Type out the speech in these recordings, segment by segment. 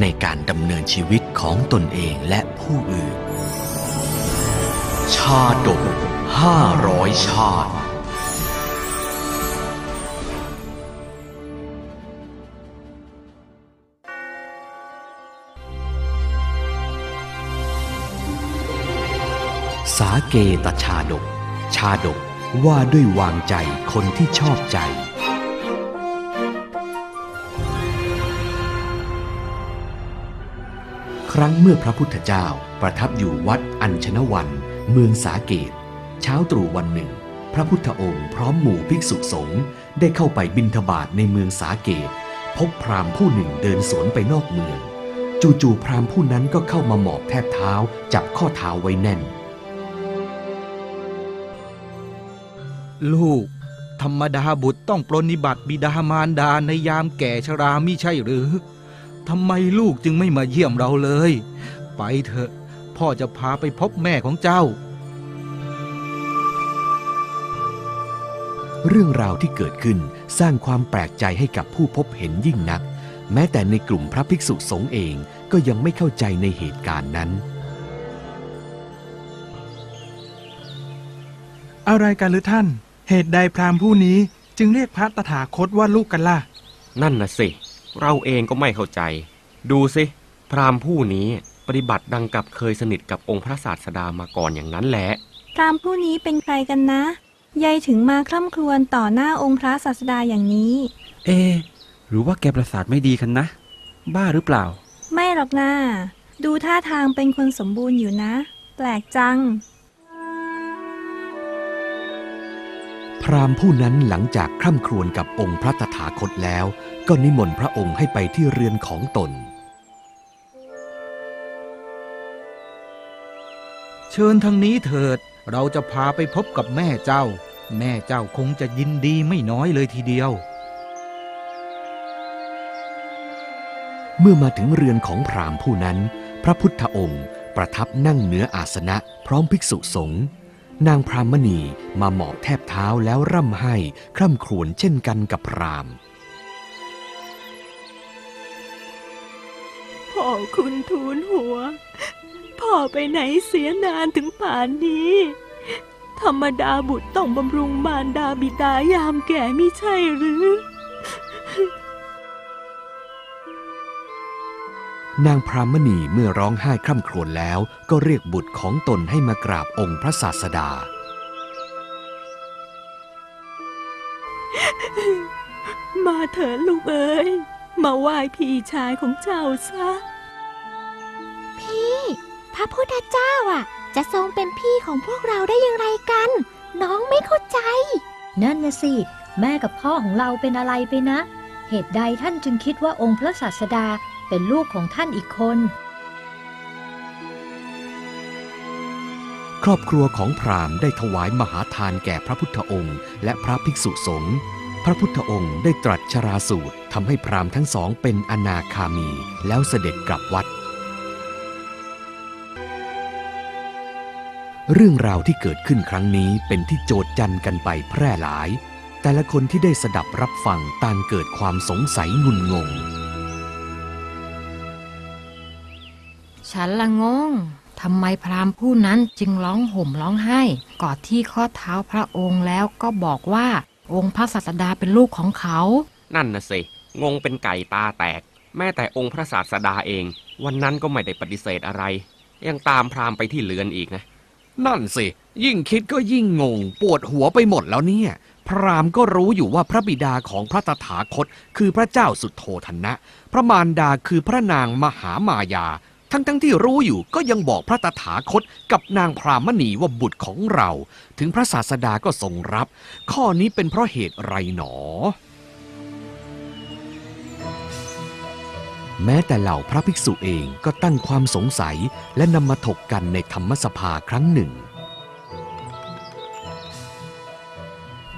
ในการดำเนินชีวิตของตนเองและผู้อื่น ชาดกห้าร้อยชาติสาเกตชาดก ชาดกว่าด้วยวางใจคนที่ชอบใจ ครั้งเมื่อพระพุทธเจ้าประทับอยู่วัดอัญชนวัน เมืองสาเกต เช้าตรู่วันหนึ่ง พระพุทธองค์พร้อมหมู่ภิกษุสงฆ์ได้เข้าไปบิณฑบาตในเมืองสาเกต พบพราหมณ์ผู้หนึ่งเดินสวนไปนอกเมือง จู่ๆพราหมณ์ผู้นั้นก็เข้ามาหมอบแทบเท้า จับข้อเท้าไว้แน่น ลูก ธรรมดาบุตรต้องปรนนิบัติบิดามารดาในยามแก่ชรามิใช่หรือ ทำไมลูกจึงไม่มาเยี่ยมเราเลย ไปเถอะ พ่อจะพาไปพบแม่ของเจ้า เรื่องราวที่เกิดขึ้นสร้างความแปลกใจให้กับผู้พบเห็นยิ่งนัก แม้แต่ในกลุ่มพระภิกษุสงฆ์เองก็ยังไม่เข้าใจในเหตุการณ์นั้น อะไรกันหรือท่าน เหตุใดพราหมณ์ผู้นี้จึงเรียกพระตถาคตว่าลูกกันล่ะ นั่นน่ะสิ เราเองก็ไม่เข้าใจ ดูสิ พราหมณ์ผู้นี้ปฏิบัติดังกับเคยสนิทกับองค์พระศาสดามาก่อนอย่างนั้นแหละ พราหมณ์ผู้นี้เป็นใครกันนะ ยายถึงมาคร่ำครวญต่อหน้าองค์พระศาสดาอย่างนี้ เอะหรือว่าแกประสาทไม่ดีกันนะ บ้าหรือเปล่า ไม่หรอกนะดูท่าทางเป็นคนสมบูรณ์อยู่นะ แปลกจัง พราหมณ์ผู้นั้นหลังจากคร่ำครวญกับองค์พระตถาคตแล้ว ก็นิมนต์พระองค์ให้ไปที่เรือนของตน เชิญทางนี้เถิดเราจะพาไปพบกับแม่เจ้า แม่เจ้าคงจะยินดีไม่น้อยเลยทีเดียว เมื่อมาถึงเรือนของพราหมณ์ผู้นั้น พระพุทธองค์ประทับนั่งเหนืออาสนะพร้อมภิกษุสงฆ์ นางพรามณีมาหมอบแทบเท้าแล้วร่ำไห้ คร่ำครวญเช่นกันกับพรามพ่อคุณทูลหัว พ่อไปไหนเสียนานถึงป่านนี้ ธรรมดาบุตรต้องบำรุงมารดาบิดายามแก่ไมิใช่หรือ นางพรามณีเมื่อร้องไห้คร่ำครวญแล้วก็เรียกบุตรของตนให้มากราบองค์พระศาสดา มาเถิดลูกเอ๋ยมาไหว้พี่ชายของเจ้าซะ พี่ พระพุทธเจ้าอะ จะทรงเป็นพี่ของพวกเราได้อย่างไรกัน น้องไม่เข้าใจ นั่นนะสิ แม่กับพ่อของเราเป็นอะไรไปนะ เหตุใดท่านจึงคิดว่าองค์พระศาสดา เป็นลูกของท่านอีกคน ครอบครัวของพราหมณ์ได้ถวายมหาทานแก่พระพุทธองค์ และพระภิกษุสงฆ์พระพุทธองค์ได้ตรัสชราสูตรทำให้พราหมณ์ทั้งสองเป็นอนาคามี แล้วเสด็จกลับวัด เรื่องราวที่เกิดขึ้นครั้งนี้เป็นที่โจดจันกันไปแพร่หลาย แต่ละคนที่ได้สดับรับฟังต่างเกิดความสงสัยงุนงง ฉันละงงทำไมพราหมณ์ผู้นั้นจึงร้องห่มร้องไห้กอดที่ข้อเท้าพระองค์แล้วก็บอกว่าองค์พระศาสดาเป็นลูกของเขา นั่นน่ะสิ งงเป็นไก่ตาแตก แม้แต่องค์พระศาสดาเอง วันนั้นก็ไม่ได้ปฏิเสธอะไร ยังตามพราหมณ์ไปที่เรือนอีกนะ นั่นสิ ยิ่งคิดก็ยิ่งงง ปวดหัวไปหมดแล้วเนี่ย พราหมณ์ก็รู้อยู่ว่าพระบิดาของพระตถาคต คือพระเจ้าสุดโทธนะ พระมารดาคือพระนางมหามายา ทั้งทั้งที่รู้อยู่ก็ยังบอกพระตถาคตกับนางพรามณีว่าบุตรของเรา ถึงพระศาสดาก็ทรงรับ ข้อนี้เป็นเพราะเหตุไรหนอ แม้แต่เหล่าพระภิกษุเองก็ตั้งความสงสัยและนำมาถกกันในธรรมสภาครั้งหนึ่ง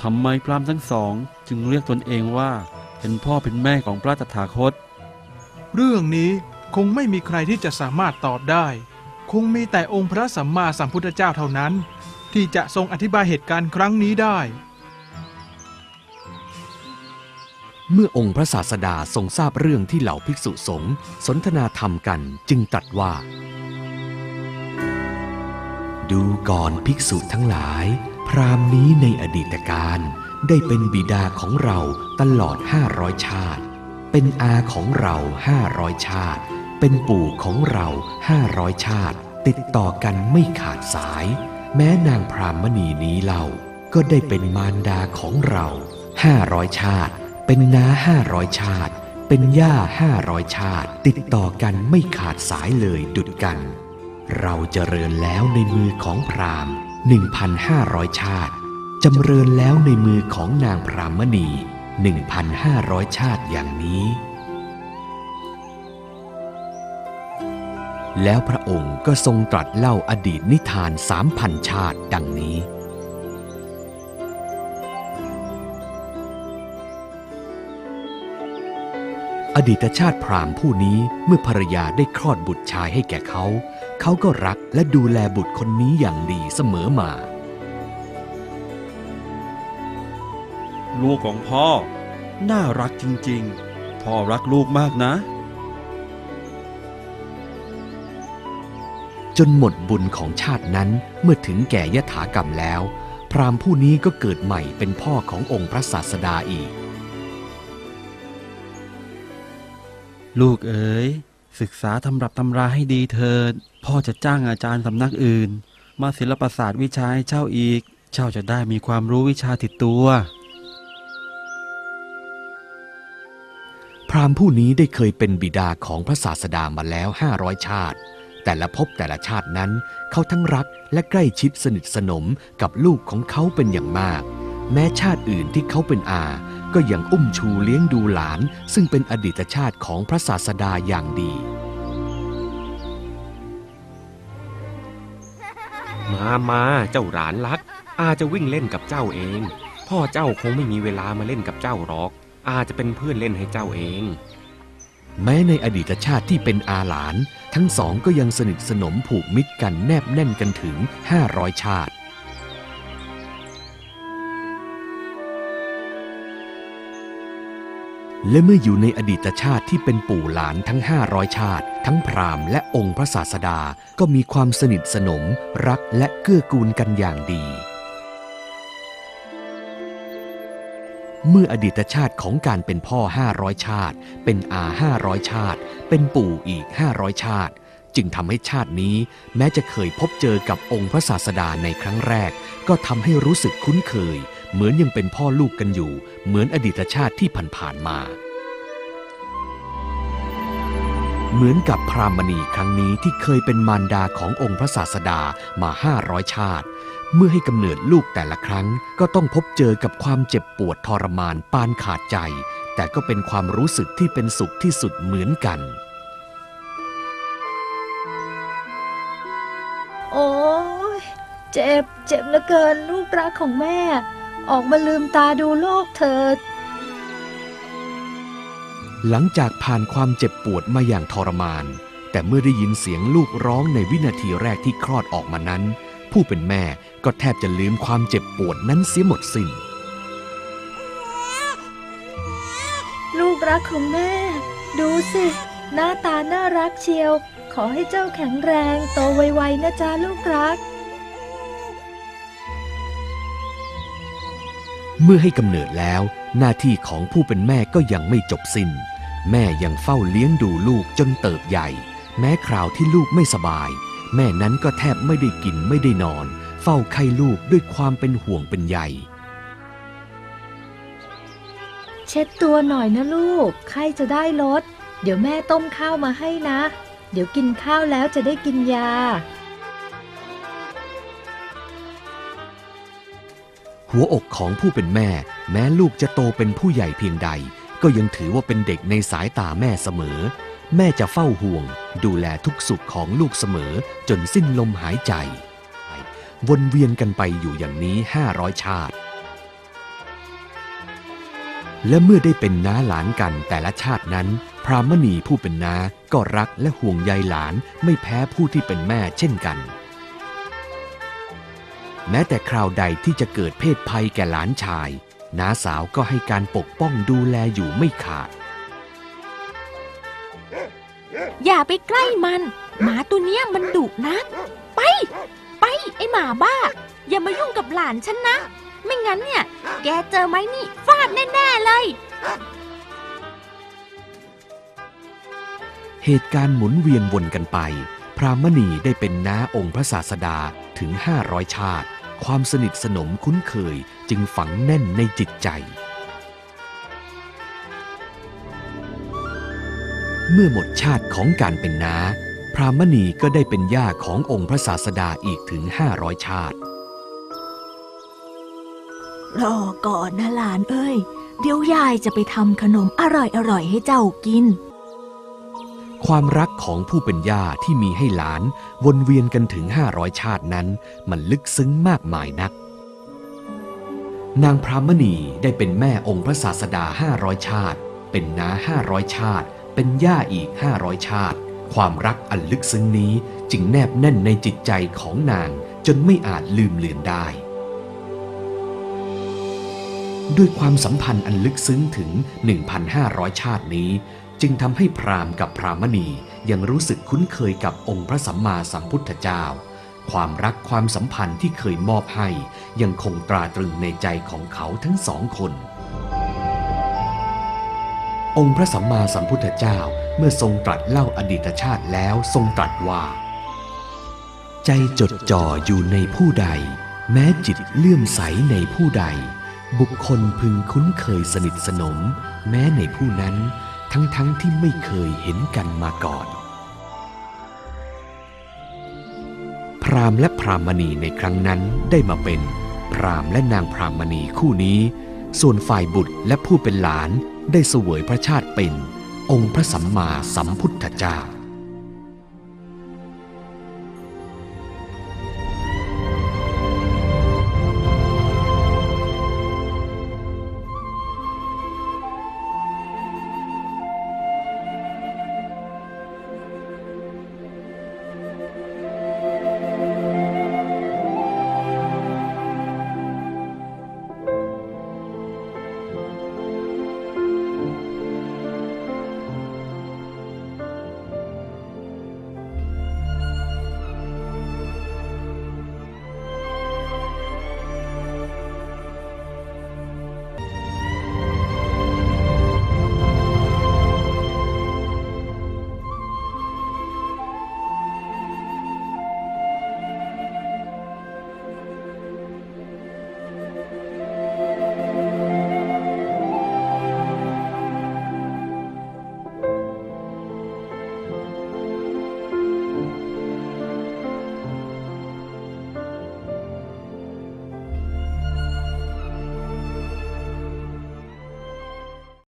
ทำไมพราหมณ์ทั้งสองจึงเรียกตนเองว่าเป็นพ่อเป็นแม่ของพระตถาคต เรื่องนี้ คงไม่มีใครที่จะสามารถตอบได้ คงมีแต่องค์พระสัมมาสัมพุทธเจ้าเท่านั้น ที่จะทรงอธิบายเหตุการณ์ครั้งนี้ได้ เมื่อองค์พระศาสดาทรงทราบเรื่องที่เหล่าภิกษุสงฆ์สนทนาธรรมกันจึงตรัสว่า ดูก่อนภิกษุทั้งหลาย พราหมณ์นี้ในอดีตการได้เป็นบิดาของเราตลอดห้าร้อยชาติ เป็นอาของเราห้าร้อยชาติ เป็นปู่ของเราห้าร้อยชาติ ติดต่อกันไม่ขาดสาย แม้นางพรามณีนี้เราก็ได้เป็นมารดาของเราห้าร้อยชาติ เป็นน้าห้าร้อยชาติ เป็นย่าห้าร้อยชาติ ติดต่อกันไม่ขาดสายเลยดุดกัน เราเจริญแล้วในมือของพราหมณ์1,500ชาติจำเริญแล้วในมือของนางพรามณี1,500ชาติอย่างนี้ แล้วพระองค์ก็ทรงตรัสเล่าอดีตนิทานสามพันชาติดังนี้ อดีตชาติพราหมณ์ผู้นี้เมื่อภรรยาได้คลอดบุตรชายให้แก่เขา เขาก็รักและดูแลบุตรคนนี้อย่างดีเสมอมา ลูกของพ่อ น่ารักจริงๆ พ่อรักลูกมากนะ จนหมดบุญของชาตินั้นเมื่อถึงแก่ยถากรรมแล้ว พราหมณ์ผู้นี้ก็เกิดใหม่เป็นพ่อขององค์พระศาสดาอีก ลูกเอ๋ยศึกษาตำรับตำราให้ดีเถิด พ่อจะจ้างอาจารย์สำนักอื่น มาศิลปศาสตร์วิชาให้เจ้าอีก เจ้าจะได้มีความรู้วิชาติดตัว พราหมณ์ผู้นี้ได้เคยเป็นบิดาของพระศาสดามาแล้วห้าร้อยชาติ แต่ละภพแต่ละชาตินั้น เขาทั้งรักและใกล้ชิดสนิทสนมกับลูกของเขาเป็นอย่างมาก แม้ชาติอื่นที่เขาเป็นอา ก็ยังอุ้มชูเลี้ยงดูหลาน ซึ่งเป็นอดีตชาติของพระศาสดาอย่างดี มามาเจ้าหลานรัก อาจะวิ่งเล่นกับเจ้าเอง พ่อเจ้าคงไม่มีเวลามาเล่นกับเจ้าหรอก อาจะเป็นเพื่อนเล่นให้เจ้าเอง แม้ในอดีตชาติที่เป็นอาหลาน ทั้งสองก็ยังสนิทสนมผูกมิตรกันแนบแน่นกันถึง 500 ชาติและเมื่ออยู่ในอดีตชาติที่เป็นปู่หลานทั้ง 500 ชาติ ทั้งพราหมณ์และองค์พระศาสดา ก็มีความสนิทสนม รักและเกื้อกูลกันอย่างดี เมื่ออดีตชาติของการเป็นพ่อ 500 ชาติ เป็นอา 500 ชาติ เป็นปู่อีก 500 ชาติ จึงทำให้ชาตินี้ แม้จะเคยพบเจอกับองค์พระศาสดาในครั้งแรก ก็ทำให้รู้สึกคุ้นเคย เหมือนยังเป็นพ่อลูกกันอยู่ เหมือนอดีตชาติที่ผ่านๆมา เหมือนกับพรามณีครั้งนี้ที่เคยเป็นมารดาขององค์พระศาสดามา 500 ชาติ เมื่อให้กำเนิดลูกแต่ละครั้งก็ต้องพบเจอกับความเจ็บปวดทรมานปานขาดใจ แต่ก็เป็นความรู้สึกที่เป็นสุขที่สุดเหมือนกัน โอ้ยเจ็บ เจ็บเหลือเกินลูกรักของแม่ ออกมาลืมตาดูโลกเถิด หลังจากผ่านความเจ็บปวดมาอย่างทรมาน แต่เมื่อได้ยินเสียงลูกร้องในวินาทีแรกที่คลอดออกมานั้น ผู้เป็นแม่ ก็แทบจะลืมความเจ็บปวดนั้นเสียหมดสิ้น ลูกรักของแม่ ดูสิ หน้าตาน่ารักเชียว ขอให้เจ้าแข็งแรงโตไวๆนะจ๊ะลูกรัก เมื่อให้กำเนิดแล้ว หน้าที่ของผู้เป็นแม่ก็ยังไม่จบสิน้น แม่ยังเฝ้าเลี้ยงดูลูกจนเติบใหญ่ แม้คราวที่ลูกไม่สบาย แม่นั้นก็แทบไม่ได้กินไม่ได้นอนเฝ้าไข้ลูกด้วยความเป็นห่วงเป็นใยเช็ดตัวหน่อยนะลูก ไข้จะได้ลด เดี๋ยวแม่ต้มข้าวมาให้นะ เดี๋ยวกินข้าวแล้วจะได้กินยา หัวอกของผู้เป็นแม่ แม้ลูกจะโตเป็นผู้ใหญ่เพียงใด ก็ยังถือว่าเป็นเด็กในสายตาแม่เสมอ แม่จะเฝ้าห่วง ดูแลทุกสุขของลูกเสมอ จนสิ้นลมหายใจ วนเวียนกันไปอยู่อย่างนี้ 500 ชาติ และเมื่อได้เป็นน้าหลานกันแต่ละชาตินั้น พรามณีผู้เป็นน้าก็รักและห่วงใยหลานไม่แพ้ผู้ที่เป็นแม่เช่นกัน แม้แต่คราวใดที่จะเกิดเพศภัยแก่หลานชายน้าสาวก็ให้การปกป้องดูแลอยู่ไม่ขาด อย่าไปใกล้มัน หมาตัวเนี้ยมันดุนะไป ไอหมาบ้า อย่ามายุ่งกับหลานฉันนะ ไม่งั้นเนี่ย แกเจอไหมนี่ฟาดแน่ ๆ เลย เหตุการณ์หมุนเวียนวนกันไป พรามณีได้เป็นน้าองค์พระศาสดาถึง 500 ชาติ ความสนิทสนมคุ้นเคยจึงฝังแน่นในจิตใจ เมื่อหมดชาติของการเป็นน้า พรามณีก็ได้เป็นย่าขององค์พระศาสดาอีกถึง 500 ชาติ รอก่อนนะหลานเอ้ย เดี๋ยวยายจะไปทำขนมอร่อยๆให้เจ้ากิน ความรักของผู้เป็นย่าที่มีให้หลานวนเวียนกันถึง 500 ชาตินั้น มันลึกซึ้งมากมายนัก นางพรามณีได้เป็นแม่องค์พระศาสดา 500 ชาติ เป็นน้า500 ชาติ เป็นย่าอีก 500 ชาติ ความรักอันลึกซึ้งนี้จึงแนบแน่นในจิตใจของนางจนไม่อาจลืมเลือนได้ ด้วยความสัมพันธ์อันลึกซึ้งถึง 1,500 ชาตินี้ จึงทำให้พราหมณ์กับพรามณียังรู้สึกคุ้นเคยกับองค์พระสัมมาสัมพุทธเจ้า ความรักความสัมพันธ์ที่เคยมอบให้ยังคงตราตรึงในใจของเขาทั้งสองคน องค์พระสัมมาสัมพุทธเจ้าเมื่อทรงตรัสเล่าอดีตชาติแล้วทรงตรัสว่า ใจจดจ่ออยู่ในผู้ใด แม้จิตเลื่อมใสในผู้ใด บุคคลพึงคุ้นเคยสนิทสนม แม้ในผู้นั้น ทั้งๆทที่ไม่เคยเห็นกันมาก่อน พรามและพรามณีในครั้งนั้นได้มาเป็น พรามและนางพรามณีคู่นี้ ส่วนฝ่ายบุตรและผู้เป็นหลาน ได้เสวยพระชาติเป็นองค์พระสัมมาสัมพุทธเจ้า